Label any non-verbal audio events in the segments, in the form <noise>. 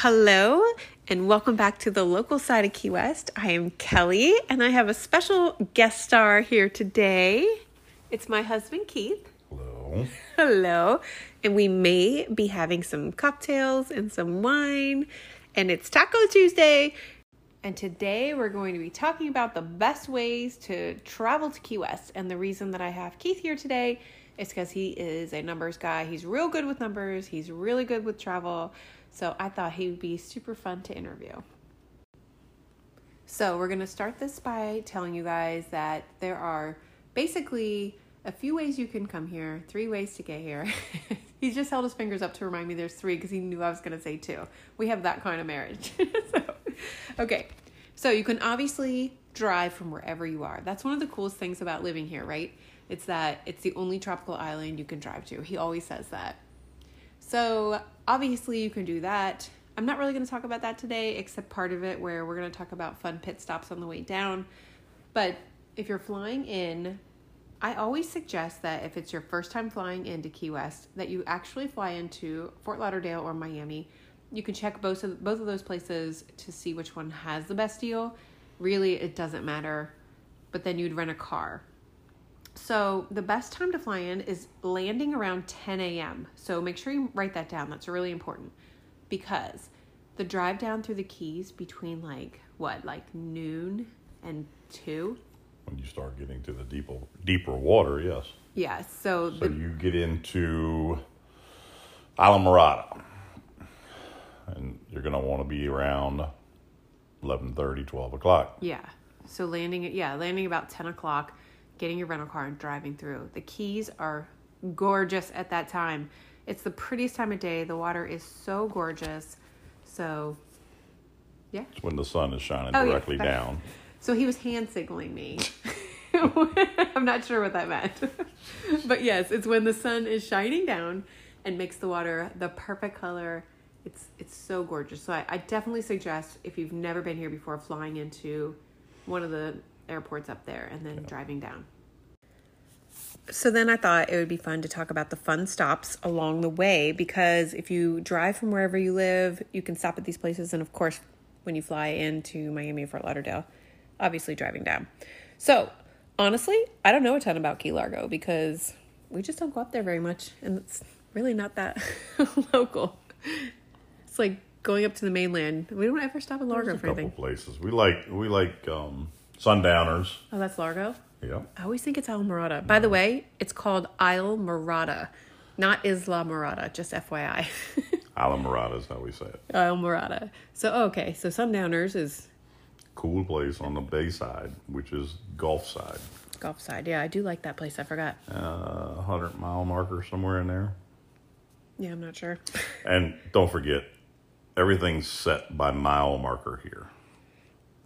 Hello, and welcome back to the local side of Key West. I am Kelly, and I have a special guest star here today. It's my husband, Keith. Hello. <laughs> Hello, and we may be having some cocktails and some wine, and it's Taco Tuesday. And today we're going to be talking about the best ways to travel to Key West. And the reason that I have Keith here today is because he is a numbers guy. He's real good with numbers, he's really good with travel. So I thought he would be super fun to interview. So we're going to start this by telling you guys that there are basically a few ways you can come here, three ways to get here. <laughs> he just held his fingers up to remind me there's three because he knew I was going to say two. We have that kind of marriage. <laughs> so, okay. So you can obviously drive from wherever you are. That's one of the coolest things about living here, right? It's that it's the only tropical island you can drive to. He always says that. So obviously you can do that. I'm not really going to talk about that today, except part of it where we're going to talk about fun pit stops on the way down. But if you're flying in, I always suggest that if it's your first time flying into Key West, that you actually fly into Fort Lauderdale or Miami. You can check both of both of those places to see which one has the best deal. Really, it doesn't matter. But then you'd rent a car. So the best time to fly in is landing around 10 a.m. So make sure you write that down. That's really important because the drive down through the Keys between like what, like noon and two. When you start getting to the deeper deeper water, yes. Yeah. So, So the, you get into Alamorada, and you're going to want to be around 11:30, 12 o'clock. yeah. So landing at yeah landing about 10 o'clock, getting your rental car and driving through. The Keys are gorgeous at that time. It's the prettiest time of day. The water is so gorgeous. So yeah. It's when the sun is shining Oh, yeah. directly down. So he was hand signaling me. <laughs> I'm not sure what that meant. <laughs> but yes, it's when the sun is shining down and makes the water the perfect color. It's it's so gorgeous. So I, I definitely suggest if you've never been here before, flying into one of the airports up there and then driving down. So then I thought it would be fun to talk about the fun stops along the way because if you drive from wherever you live, you can stop at these places. And of course, when you fly into Miami or Fort Lauderdale, obviously driving down. So honestly, I don't know a ton about Key Largo because we just don't go up there very much and it's really not that <laughs> local. It's like going up to the mainland. We don't ever stop in Largo There's a for couple anything. places we like. We like um, sundowners. Oh, that's Largo? Yeah. I always think it's Isla Morada. By the way, it's called Isle Morada, not Isla Morada, just FYI. Alamorada <laughs> is how we say it. Isle Morada. So, okay, so Sundowners is Cool place on the bay side, which is Gulf side. Gulf side. Yeah, I do like that place. I forgot. Uh, 100 mile marker somewhere in there. Yeah, I'm not sure. <laughs> And don't forget, everything's set by mile marker here.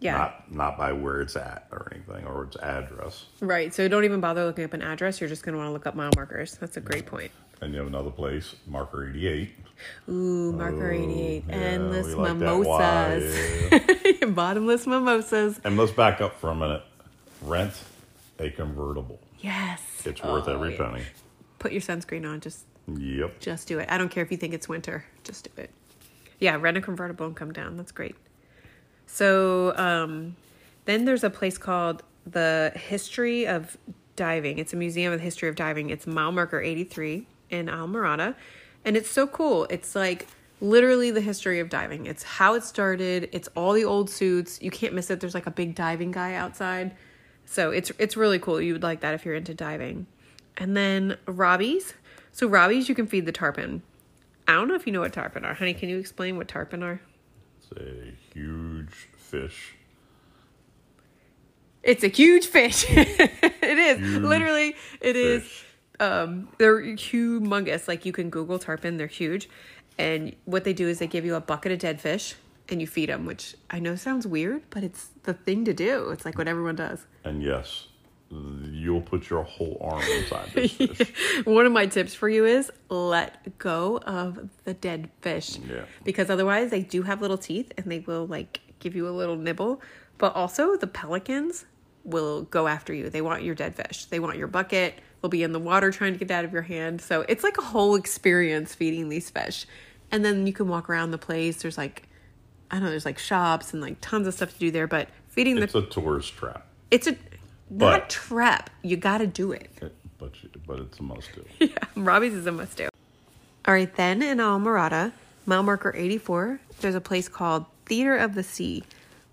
Yeah, Not not by where it's at or anything or its address. right. So don't even bother looking up an address. You're just going to want to look up mile markers. That's a great point. And you have another place, marker 88. Ooh, Marker 88. yeah, Endless like mimosas. <laughs> Bottomless mimosas. And let's back up for a minute. Rent a convertible. Yes. It's worth Oh, every yeah. penny. Put your sunscreen on. Just Yep. Just do it. I don't care if you think it's winter. Just do it. Yeah, rent a convertible and come down. That's great. So um, then there's a place called the History of Diving. It's a museum of the history of diving. It's mile marker 83 in Almirada. And it's so cool. It's like literally the history of diving. It's how it started. It's all the old suits. You can't miss it. There's like a big diving guy outside. So it's it's really cool. You would like that if you're into diving. And then Robbie's. So Robbie's you can feed the tarpon. I don't know if you know what tarpon are. Honey, can you explain what tarpon are? A huge fish. It's a huge fish. <laughs> it is. Huge Literally, it is. fish. Um, they're humongous. Like you can Google tarpon, they're huge. And what they do is they give you a bucket of dead fish and you feed them, which I know sounds weird, but it's the thing to do. It's like what everyone does. And yes, you'll put your whole arm inside <laughs> this fish. One of my tips for you is let go of the dead fish. Yeah. Because otherwise they do have little teeth and they will like give you a little nibble. But also the pelicans will go after you. They want your dead fish. They want your bucket. They'll be in the water trying to get out of your hand. So it's like a whole experience feeding these fish. and then you can walk around the place. There's like, I don't know, there's like shops and like tons of stuff to do there. But feeding It's the a tourist trap, it's a not But- trap. You got to do it. It- but but it's a must do. <laughs> yeah, Robbie's is a must do. All right, then in Almirada, mile marker 84, there's a place called Theater of the Sea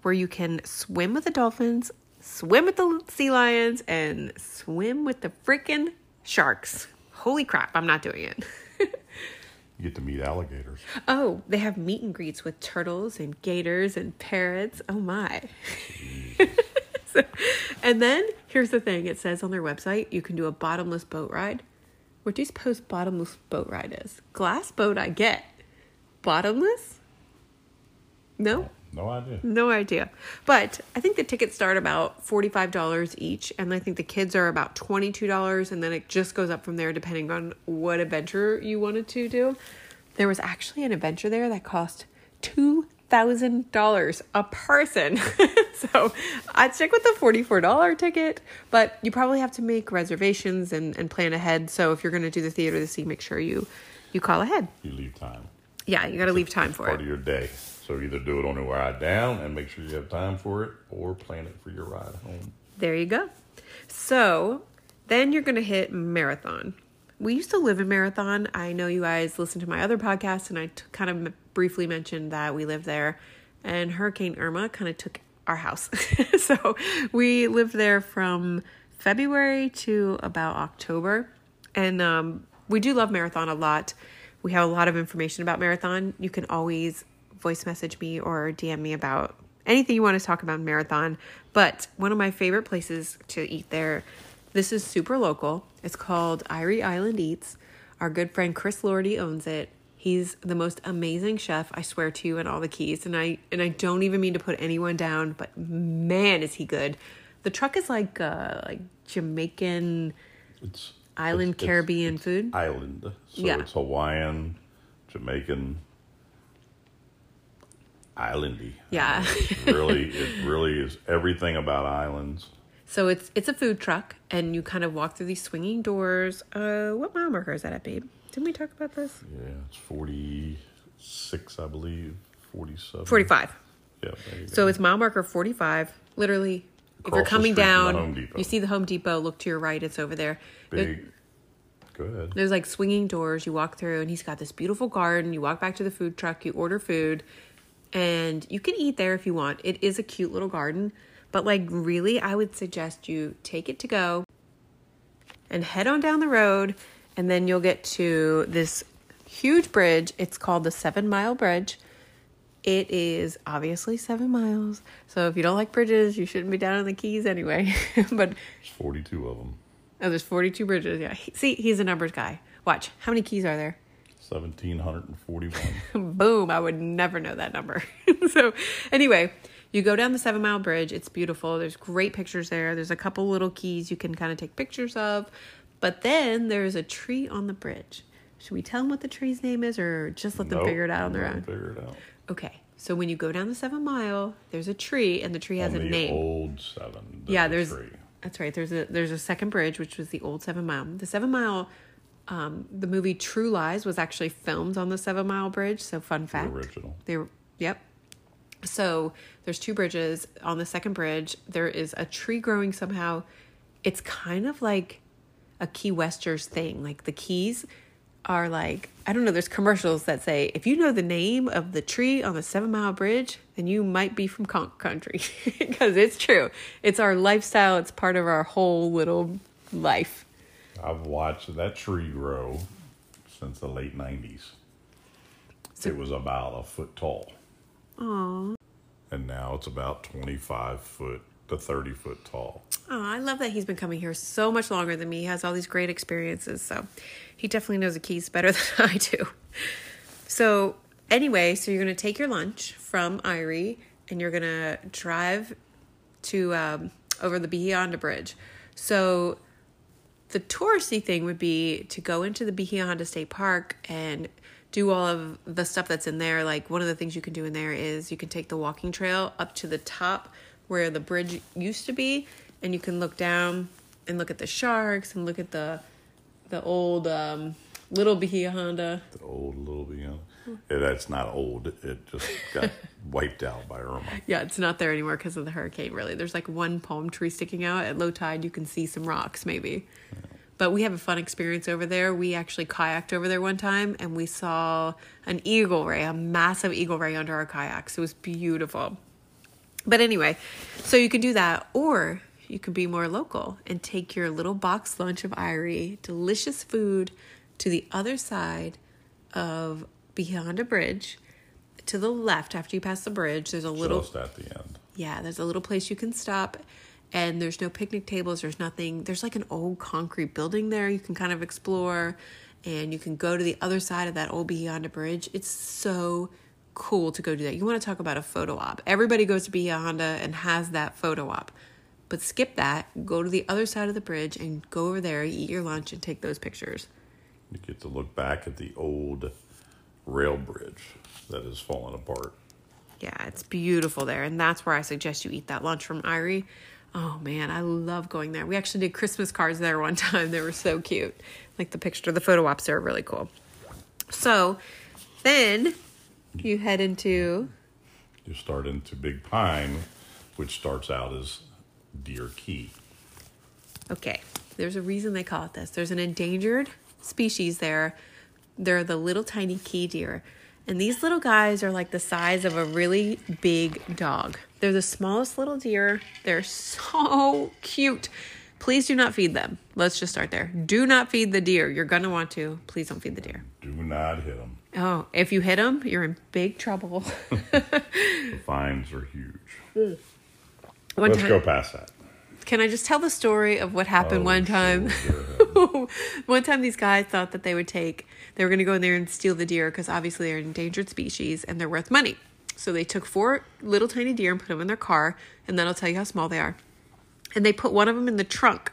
where you can swim with the dolphins, swim with the sea lions, and swim with the freaking sharks. Holy crap, I'm not doing it. You get to meet alligators. Oh, they have meet and greets with turtles and gators and parrots. Oh my. <laughs> <laughs> And then here's the thing it says on their website you can do a bottomless boat ride. What do you suppose bottomless boat ride is? Glass boat, I get. Bottomless? No? No idea. No idea. But I think the tickets start about $45 each, and I think the kids are about $22, and then it just goes up from there depending on what adventure you wanted to do. There was actually an adventure there that cost $2,000 a person. <laughs> so I'd stick with the $44 ticket, but you probably have to make reservations and, and plan ahead. So if you're going to do the theater to see, make sure you, you call ahead. You leave time. Yeah, you got to leave time for Part it. of your day. So either do it on the ride down and make sure you have time for it, or plan it for your ride home. There you go. So then you're going to hit Marathon. We used to live in Marathon. I know you guys listened to my other podcast, and I t- kind of m- briefly mentioned that we lived there, and Hurricane Irma kind of took our house. <laughs> so we lived there from February to about October. And um, we do love Marathon a lot. We have a lot of information about Marathon. You can always voice message me or DM me about anything you want to talk about Marathon. But one of my favorite places to eat there, this is super local. It's called Irie Island Eats. Our good friend Chris Lordy owns it. He's the most amazing chef, I swear to you, and all the keys. And I and I don't even mean to put anyone down, but man, is he good. The truck is like uh like Jamaican It's island it's- it's- Caribbean it's food. Island. So Yeah. it's Hawaiian, Jamaican, islandy. Yeah. It really, it really is everything about islands. So it's it's a food truck, and you kind of walk through these swinging doors. Uh, what mile marker is that at, babe? Didn't we talk about this? Yeah, it's forty six, I believe. Forty seven. Forty-five. Yeah. So it's mile marker forty-five. Literally, if you're Across coming down, you see the Home Depot. Look to your right; it's over there. Big. Go ahead. There's like swinging doors. You walk through, and he's got this beautiful garden. You walk back to the food truck. You order food, and you can eat there if you want. It is a cute little garden, but like really, I would suggest you take it to go and head on down the road, and then you'll get to this huge bridge. It's called the Seven Mile Bridge. It is obviously seven miles, so if you don't like bridges, you shouldn't be down in the Keys anyway. <laughs> but There's forty two of them. oh, there's 42 bridges. Yeah, see, he's a numbers guy. Watch, how many keys are there? Seventeen hundred and forty one. <laughs> Boom, I would never know that number. <laughs> so, anyway, you go down the seven mile bridge. It's beautiful. There's great pictures there. There's a couple little keys you can kind of take pictures of. But then there's a tree on the bridge. Should we tell them what the tree's name is or just let them figure it out on their own? Figure it out. Okay, so when you go down the seven mile, there's a tree and the tree has On a the name. old seven. yeah, there's tree. that's right. There's a there's a second bridge, which was the old Seven Mile. The Seven Mile, um, the movie True Lies was actually filmed on the Seven Mile Bridge. So fun fact. original. They were yep. So there's two bridges. On the second bridge, there is a tree growing somehow. It's kind of like a Key Westers thing. Like the keys are like I don't know. There's commercials that say if you know the name of the tree on the Seven Mile Bridge, then you might be from Conch Country <laughs> because it's true. It's our lifestyle. It's part of our whole little life. I've watched that tree grow since the late nineties. So- it was about a foot tall. Aww. And now it's about twenty five foot to thirty foot tall. Oh, I love that he's been coming here so much longer than me. He has all these great experiences, so he definitely knows the keys better <laughs> than I do. So, anyway, so you're going to take your lunch from Irie and you're going to drive to um, over the Honda Bridge. So, the touristy thing would be to go into the Honda State Park and do all of the stuff that's in there. Like one of the things you can do in there is you can take the walking trail up to the top where the bridge used to be, and you can look down and look at the sharks and look at the the old um, little Bahia Honda. The old little beyond. Yeah, that's not old. It just got <laughs> wiped out by Irma. Yeah, it's not there anymore because of the hurricane, really. There's like one palm tree sticking out. At low tide, you can see some rocks, maybe. But we have a fun experience over there. We actually kayaked over there one time and we saw an eagle ray, a massive eagle ray under our kayaks. It was beautiful. But anyway, so you can do that, or you can be more local and take your little box lunch of Irie, delicious food, to the other side of Bahia Honda bridge. To the left, after you pass the bridge, there's a little Just at the end. yeah, there's a little place you can stop and there's no picnic tables, there's nothing. There's like an old concrete building there you can kind of explore and you can go to the other side of that old Bahia Honda Bridge. It's so cool to go do that. You want to talk about a photo op. Everybody goes to Bahia Honda and has that photo op. But skip that, go to the other side of the bridge and go over there, eat your lunch and take those pictures. You get to look back at the old rail bridge that has fallen apart. Yeah, it's beautiful there, and that's where I suggest you eat that lunch from Irie. Oh man, I love going there. We actually did Christmas cards there one <laughs> time. They were so cute. Like the picture, the photo ops are really cool. So then you head into You start into Big Pine, which starts out as Deer Key. okay. There's a reason they call it this. There's an endangered species there. They're the little tiny key deer. And these little guys are like the size of a really big dog. They're the smallest little deer. They're so <laughs> cute. Please do not feed them. Let's just start there. Do not feed the deer. You're going to want to. Please don't feed the deer. Do not hit them. Oh, if you hit them, you're in big trouble. <laughs> The fines are huge. one Let's time, go past that. Can I just tell the story of what happened Oh, one time? sure, <laughs> one time, these guys thought that they would take, they were going to go in there and steal the deer because obviously they're an endangered species and they're worth money. So they took four little tiny deer and put them in their car, and that'll tell you how small they are. And they put one of them in the trunk.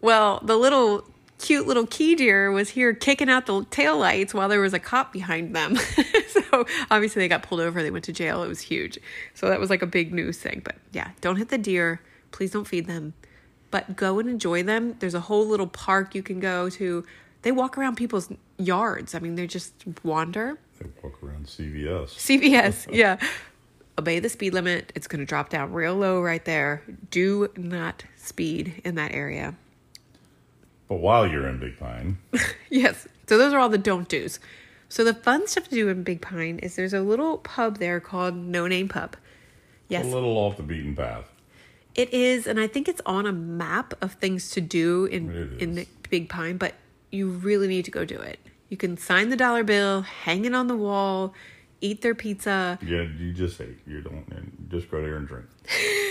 Well, the little cute little key deer was here kicking out the tail lights while there was a cop behind them. <laughs> so obviously they got pulled over. They went to jail. It was huge. So that was like a big news thing. But yeah, don't hit the deer. Please don't feed them. But go and enjoy them. There's a whole little park you can go to. They walk around people's yards. I mean, they just wander. They walk around CVS. CVS, <laughs> yeah. Obey the speed limit. It's going to drop down real low right there. Do not speed in that area. But while you're in Big Pine, <laughs> Yes. So those are all the don't do's. So the fun stuff to do in Big Pine is there's a little pub there called No Name Pub. Yes. a little off the beaten path. It is, and I think it's on a map of things to do in in is. Big Pine, but you really need to go do it. You can sign the dollar bill, hang it on the wall, eat their pizza. Yeah, you just say you don't. Just go there and drink.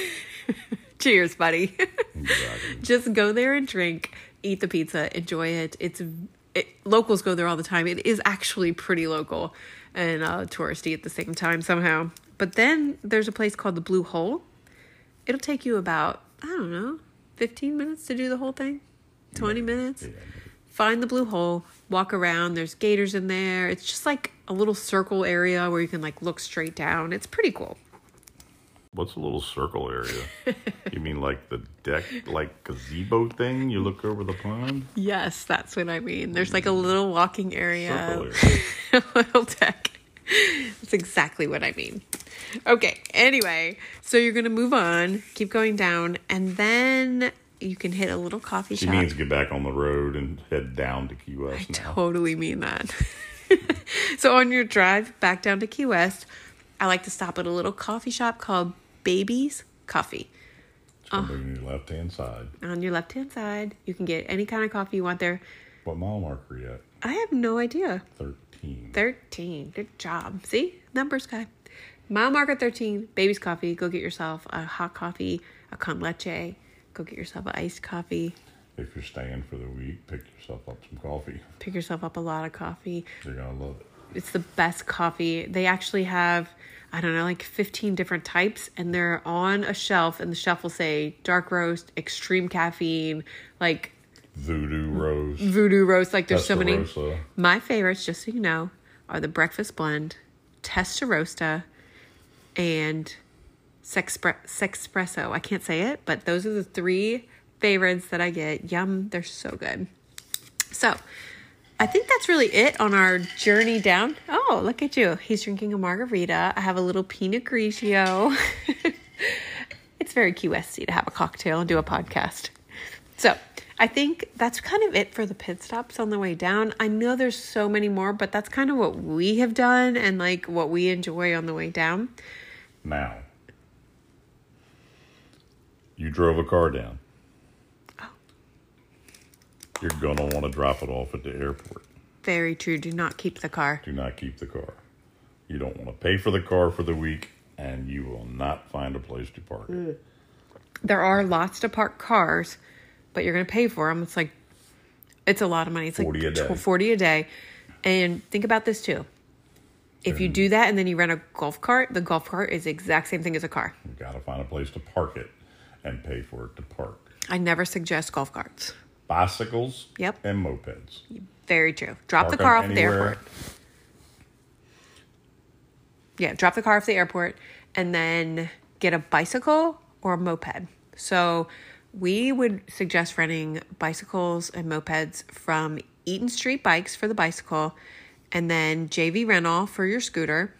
<laughs> Cheers, buddy. Exactly. <laughs> Just go there and drink, eat the pizza, enjoy it. It's it, locals go there all the time. It is actually pretty local and uh, touristy at the same time somehow. But then there's a place called the Blue Hole. It'll take you about I don't know, 15 minutes to do the whole thing. 20 minutes. Yeah. Find the Blue Hole, walk around. There's gators in there. It's just like a little circle area where you can like look straight down. It's pretty cool. What's a little circle area? <laughs> you mean like the deck, like gazebo thing? You look over the pond. Yes, that's what I mean. There's like a mm. little walking area. Circle <laughs> area. a little deck. That's exactly what I mean. Okay, anyway, so you're gonna move on, keep going down, and then you can hit a little coffee She shop. She means get back on the road and head down to Key West now. totally mean that. <laughs> so on your drive back down to Key West, I like to stop at a little coffee shop called Baby's Coffee. Somebody on your left hand side. On your left hand side, you can get any kind of coffee you want there. What mile marker are you at? I have no idea. 13. 13. Good job. See? Numbers guy. Mile marker 13. Baby's coffee. Go get yourself a hot coffee, a con leche. Go get yourself an iced coffee. If you're staying for the week, pick yourself up some coffee. Pick yourself up a lot of coffee. You're going to love it. It's the best coffee. They actually have, I don't know, like 15 different types, and they're on a shelf, and the shelf will say dark roast, extreme caffeine, like Voodoo roast. voodoo roast. Like there's so many. My favorites, just so you know, are the breakfast blend, Testarossa, and Sexpre- Sexpresso. I can't say it, but those are the three favorites that I get. Yum, they're so good. So I think that's really it on our journey down. Oh, look at you. He's drinking a margarita. I have a little Pinot Grigio. <laughs> it's very Westy to have a cocktail and do a podcast. So I think that's kind of it for the pit stops on the way down. I know there's so many more, but that's kind of what we have done and like what we enjoy on the way down. Now, you drove a car down. Oh. You're going to want to drop it off at the airport. Very true. Do not keep the car. Do not keep the car. You don't want to pay for the car for the week, and you will not find a place to park it. There are lots to park cars, but you're going to pay for them. It's like, it's a lot of money. It's 40 like a day. 40 a day. And think about this too. If you do that and then you rent a golf cart, the golf cart is the exact same thing as a car. You got to find a place to park it and pay for it to park. I never suggest golf carts. Bicycles Yep. and mopeds. Very true. Drop the car off at the airport. Yeah, drop the car off the airport and then get a bicycle or a moped. So we would suggest renting bicycles and mopeds from Eaton Street Bikes for the bicycle and then JV Rental for your scooter.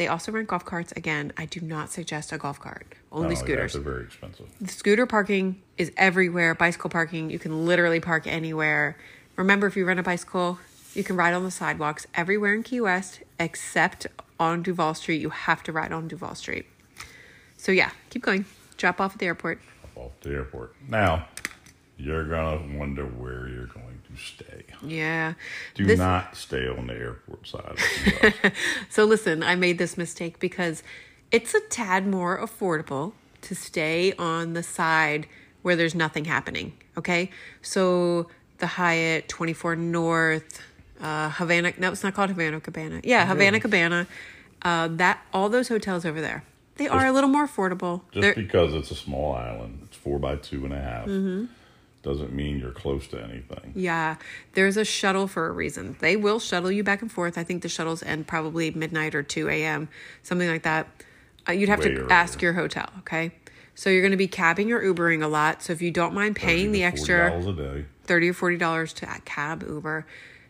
They also rent golf carts. Again, I do not suggest a golf cart. Only Oh, yeah, scooters. They're very expensive. The scooter parking is everywhere. Bicycle parking, you can literally park anywhere. Remember, if you rent a bicycle, you can ride on the sidewalks everywhere in Key West except on Duval Street. You have to ride on Duval Street. So, yeah, keep going. Drop off at the airport. Off the airport. Now, you're going to wonder where you're going stay. Yeah. Do This- not stay on the airport side. The. <laughs> So listen, I made this mistake because it's a tad more affordable to stay on the side where there's nothing happening. Okay, so the Hyatt, Twenty Four North, uh, Havana. No, it's not called Havana Cabana. Yeah, Havana Cabana. Uh, that all those hotels over there, they are a little more affordable. Just They're- because it's a small island, it's four by two and a half, Mm-hmm. Doesn't mean you're close to anything. Yeah, there's a shuttle for a reason. They will shuttle you back and forth. I think the shuttles end probably midnight or 2 a.m., something like that. Uh, you'd have Way to earlier. ask your hotel, okay? So you're going to be cabbing or Ubering a lot. So if you don't mind paying the extra $40 a day. 30 or 40 dollars to cab Uber,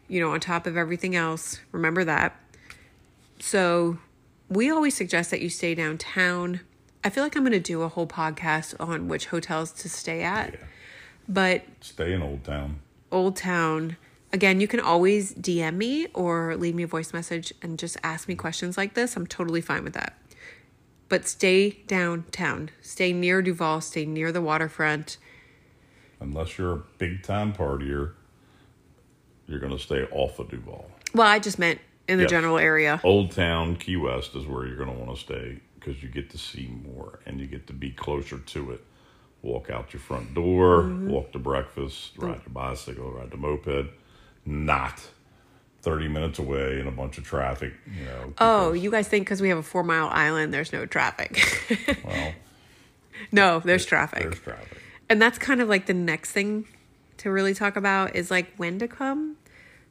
you know, on top of everything else, remember that. So we always suggest that you stay downtown. I feel like I'm going to do a whole podcast on which hotels to stay at. Yeah. But Stay in Old Town. Old Town. Again, you can always DM me or leave me a voice message and just ask me questions like this. I'm totally fine with that. But stay downtown. Stay near Duval. Stay near the waterfront. Unless you're a big time partier, you're going to stay off of Duval. Well, I just meant in the Yes. general area. Old Town, Key West is where you're going to want to stay because you get to see more and you get to be closer to it. Walk out your front door, Mm-hmm. walk to breakfast, ride your bicycle, ride the moped. Not 30 minutes away in a bunch of traffic, you know. Oh, you guys think because we have a four mile island, there's no traffic? <laughs> well, no, there's traffic. there's traffic. and that's kind of like the next thing to really talk about is like when to come.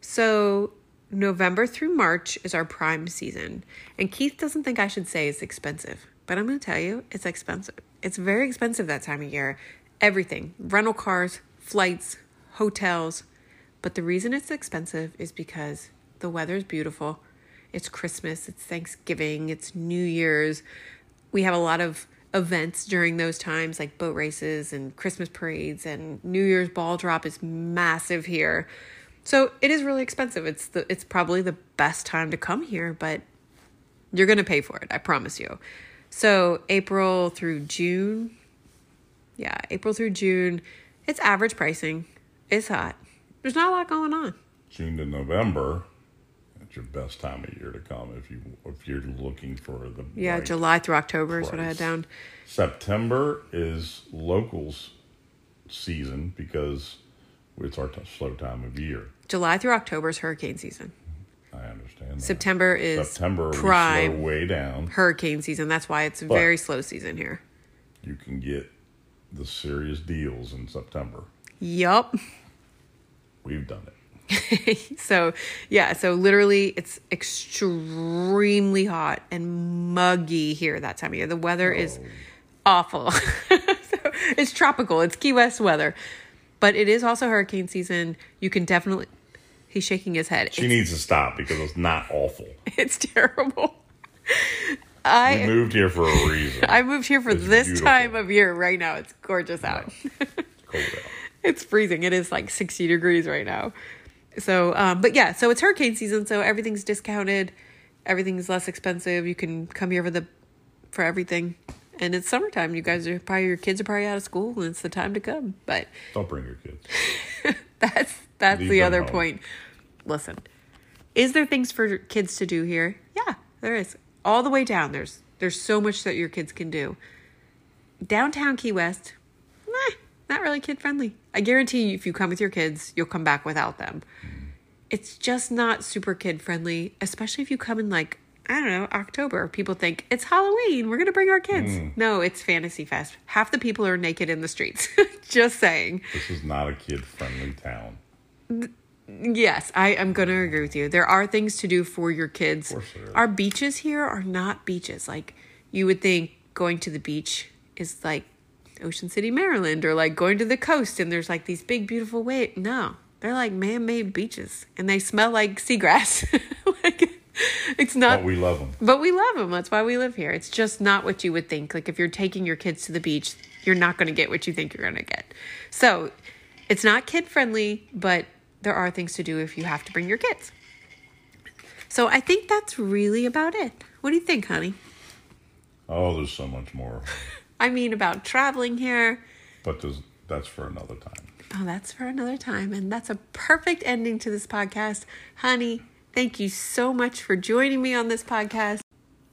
So November through March is our prime season. And Keith doesn't think I should say it's expensive, but I'm going to tell you it's expensive. It's very expensive that time of year. Everything, rental cars, flights, hotels. But the reason it's expensive is because the weather is beautiful. It's Christmas, it's Thanksgiving, it's New Year's. We have a lot of events during those times like boat races and Christmas parades and New Year's ball drop is massive here. So it is really expensive. It's the it's probably the best time to come here, but you're going to pay for it, I promise you. So April through June, yeah, April through June, it's average pricing. It's hot. There's not a lot going on. June to November, That's your best time of year to come if you if you're looking for the Yeah, right July through October is what I had down. September is locals season because it's our t- slow time of year. July through October is hurricane season. I understand. That. September is September we prime slow way down. hurricane season. That's why it's a very slow season here. You can get the serious deals in September. Yup. We've done it. <laughs> so yeah, so literally it's extremely hot and muggy here that time of year. The weather is awful. <laughs> so it's tropical. It's Key West weather. But it is also hurricane season. You can definitely He's shaking his head. She needs to stop because it's not awful. <laughs> It's terrible. I moved here for a reason. I moved here for It's this beautiful. time of year. Right now, it's gorgeous out. <laughs> Cold out. it's freezing. It is like 60 degrees right now. So, um, but yeah, so it's hurricane season, so everything's discounted. Everything's less expensive. You can come here for the for everything. And it's summertime. You guys are probably your kids are probably out of school and it's the time to come. But Don't bring your kids. <laughs> that's that's Leave the other point. Listen. Is there things for kids to do here? Yeah, there is. All the way down there's there's so much that your kids can do. Downtown Key West, nah, not really kid friendly. I guarantee you if you come with your kids, you'll come back without them. It's just not super kid friendly, especially if you come in like I don't know, October. People think it's Halloween. We're going to bring our kids. Mm. No, it's Fantasy Fest. Half the people are naked in the streets. <laughs> just saying. This is not a kid friendly town. Yes, I am going to agree with you. There are things to do for your kids. There is. Our beaches here are not beaches. Like you would think going to the beach is like Ocean City, Maryland, or like going to the coast and there's like these big, beautiful waves. No, they're like man made beaches and they smell like seagrass. <laughs> like, it's not But we love them. but we love them. That's why we live here. It's just not what you would think. Like if you're taking your kids to the beach, you're not going to get what you think you're going to get. So it's not kid friendly, but there are things to do if you have to bring your kids. So I think that's really about it. What do you think, honey? Oh, there's so much more. <laughs> I mean, about traveling here. But that's for another time. Oh, that's for another time. And that's a perfect ending to this podcast. Honey, thank you so much for joining me on this podcast.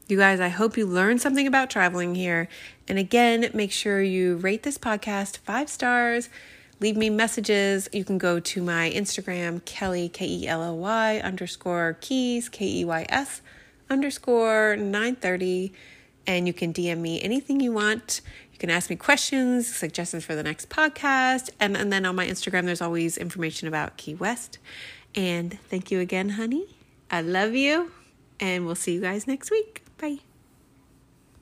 You guys, I hope you learned something about traveling here. And again, make sure you rate this podcast five stars. Leave me messages. You can go to my Instagram, Kelly, K E L L Y underscore keys, K E Y S underscore 930. And you can DM me anything you want. You can ask me questions, suggestions for the next podcast. And, and then on my Instagram, there's always information about Key West. And thank you again, honey. I love you. And we'll see you guys next week. Bye.